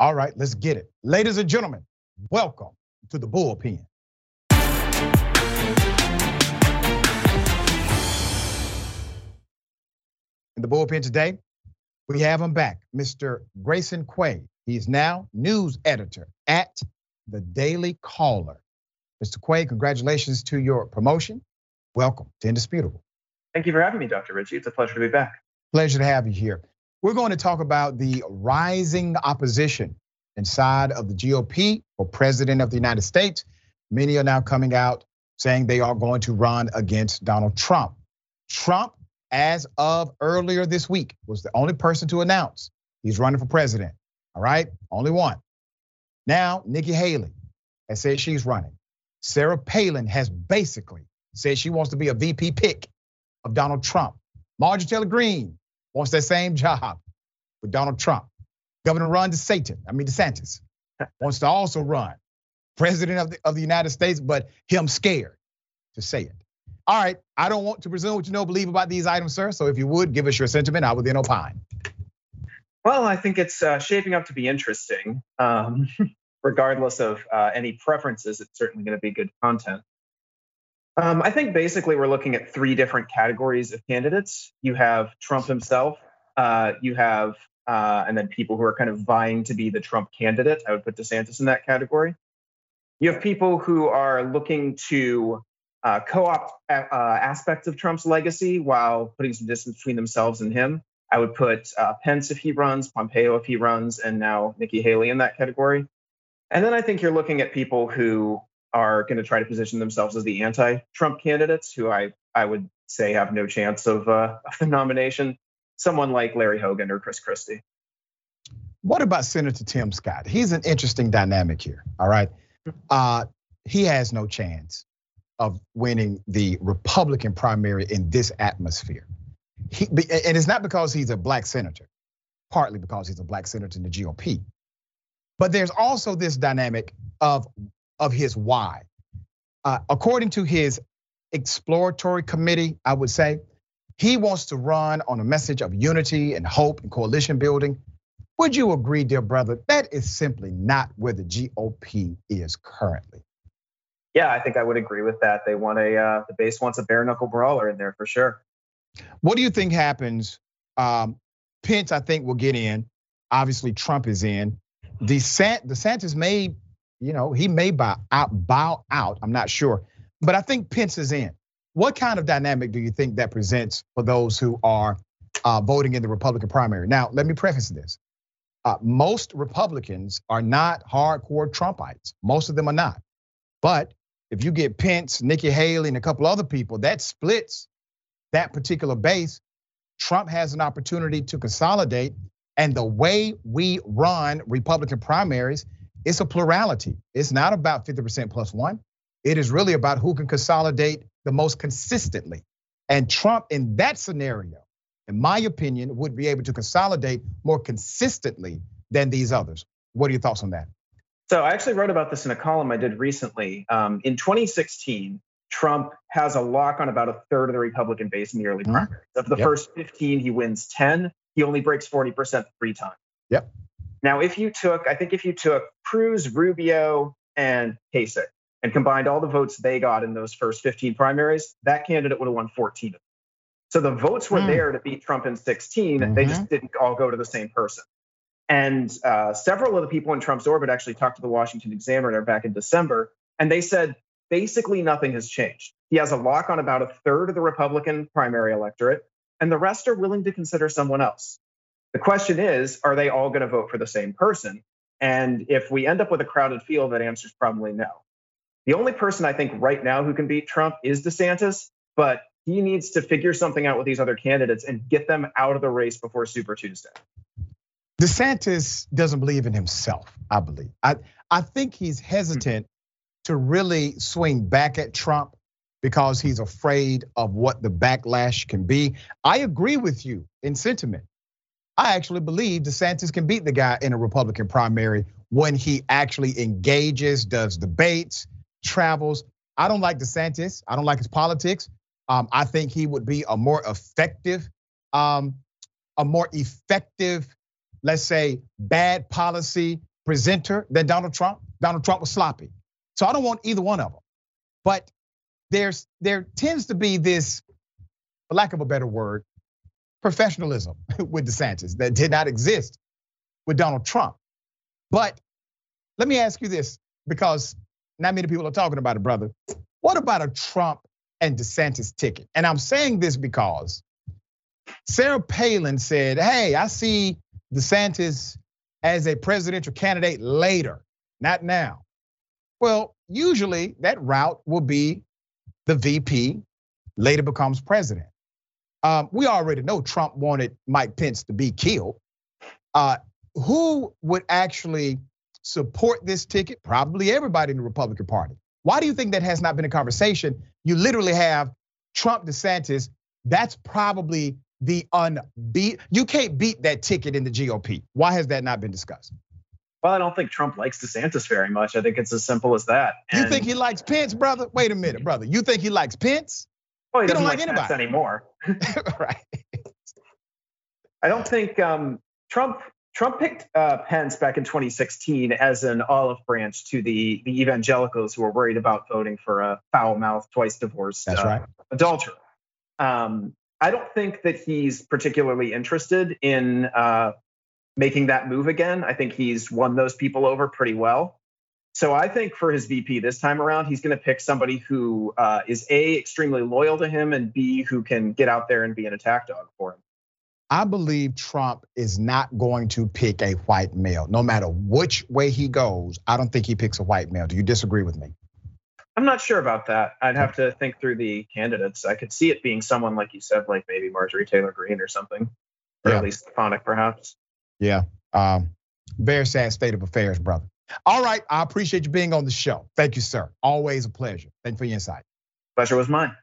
All right, let's get it. Ladies and gentlemen, welcome to the bullpen. In the bullpen today, we have him back, Mr. Grayson Quay. He's now news editor at the Daily Caller. Mr. Quay, congratulations to your promotion. Welcome to Indisputable. Thank you for having me, Dr. Richey. It's a pleasure to be back. Pleasure to have you here. We're going to talk about the rising opposition inside of the GOP for president of the United States. Many are now coming out saying they are going to run against Donald Trump. Trump, as of earlier this week, was the only person to announce he's running for president. All right, only one. Now, Nikki Haley has said she's running. Sarah Palin has basically said she wants to be a VP pick of Donald Trump. Marjorie Taylor Greene wants that same job with Donald Trump. Governor Ron DeSantis, I mean DeSantis, wants to also run president of the, of the United States, but him scared to say it. All right, I don't want to presume what you know, believe about these items, sir. So if you would give us your sentiment, I would then opine. Well, I think it's uh, shaping up to be interesting. Um, regardless of uh, any preferences, it's certainly going to be good content. Um, I think basically we're looking at three different categories of candidates. You have Trump himself, uh, you have, uh, and then people who are kind of vying to be the Trump candidate. I would put DeSantis in that category. You have people who are looking to uh, co-opt uh, aspects of Trump's legacy while putting some distance between themselves and him. I would put uh, Pence if he runs, Pompeo if he runs, and now Nikki Haley in that category. And then I think you're looking at people who are going to try to position themselves as the anti-Trump candidates, who I I would say have no chance of, uh, of the nomination. Someone like Larry Hogan or Chris Christie. What about Senator Tim Scott? He's an interesting dynamic here. All right, uh, he has no chance of winning the Republican primary in this atmosphere. He, and it's not because he's a black senator, partly because he's a black senator in the GOP. But there's also this dynamic of, of his why. Uh, according to his exploratory committee, I would say, he wants to run on a message of unity and hope and coalition building. Would you agree, dear brother, that is simply not where the GOP is currently? Yeah, I think I would agree with that. They want a uh, the base wants a bare knuckle brawler in there for sure. What do you think happens? Um, Pence, I think, will get in. Obviously, Trump is in. DeSant, DeSantis may, you know, he may bow out, bow out. I'm not sure, but I think Pence is in. What kind of dynamic do you think that presents for those who are uh, voting in the Republican primary? Now, let me preface this. Uh, most Republicans are not hardcore Trumpites. Most of them are not. But if you get Pence, Nikki Haley, and a couple other people, that splits that particular base. Trump has an opportunity to consolidate and the way we run Republican primaries, it's a plurality. It's not about 50% plus one. It is really about who can consolidate the most consistently. And Trump, in that scenario, in my opinion, would be able to consolidate more consistently than these others. What are your thoughts on that? So I actually wrote about this in a column I did recently. Um, in 2016, Trump has a lock on about a third of the Republican base in the early primaries. Mm-hmm. Of the yep. first 15, he wins 10 he only breaks 40% three times. Yep. Now, if you took, I think if you took Cruz, Rubio, and Kasich and combined all the votes they got in those first 15 primaries, that candidate would have won 14 So the votes were mm. there to beat Trump in 16. Mm-hmm. They just didn't all go to the same person. And uh, several of the people in Trump's orbit actually talked to the Washington Examiner back in December, and they said basically nothing has changed. He has a lock on about a third of the Republican primary electorate and the rest are willing to consider someone else. The question is, are they all going to vote for the same person? And if we end up with a crowded field, that answer is probably no. The only person I think right now who can beat Trump is DeSantis, but he needs to figure something out with these other candidates and get them out of the race before Super Tuesday. DeSantis doesn't believe in himself, I believe. I, I think he's hesitant to really swing back at Trump because he's afraid of what the backlash can be. I agree with you in sentiment. I actually believe DeSantis can beat the guy in a Republican primary when he actually engages, does debates, travels. I don't like DeSantis. I don't like his politics. Um, I think he would be a more effective, um, a more effective let's say, bad policy presenter than Donald Trump. Donald Trump was sloppy. So I don't want either one of them. But there's there tends to be this, for lack of a better word, professionalism with DeSantis that did not exist with Donald Trump. But let me ask you this, because not many people are talking about it, brother. What about a Trump and DeSantis ticket? And I'm saying this because Sarah Palin said, Hey, I see DeSantis as a presidential candidate later, not now. Well, usually that route will be the VP later becomes president. Um, we already know Trump wanted Mike Pence to be killed. Uh, who would actually support this ticket? Probably everybody in the Republican Party. Why do you think that has not been a conversation? You literally have Trump DeSantis. That's probably the unbeat. You can't beat that ticket in the GOP. Why has that not been discussed? Well, I don't think Trump likes DeSantis very much. I think it's as simple as that. And you think he likes Pence, brother? Wait a minute, brother. You think he likes Pence? Well, he, he doesn't like, like anybody anymore. right. I don't think um, Trump Trump picked uh, Pence back in 2016 as an olive branch to the the evangelicals who were worried about voting for a foul mouthed, twice divorced That's uh, right. adulterer. Um, I don't think that he's particularly interested in uh, making that move again. I think he's won those people over pretty well. So I think for his VP this time around, he's going to pick somebody who uh, is a extremely loyal to him and b who can get out there and be an attack dog for him. I believe Trump is not going to pick a white male, no matter which way he goes. I don't think he picks a white male. Do you disagree with me? I'm not sure about that. I'd have to think through the candidates. I could see it being someone like you said, like maybe Marjorie Taylor Greene or something, or yeah. Elise Stefanik, perhaps. Yeah. Um, very sad state of affairs, brother. All right. I appreciate you being on the show. Thank you, sir. Always a pleasure. Thank you for your insight. Pleasure was mine.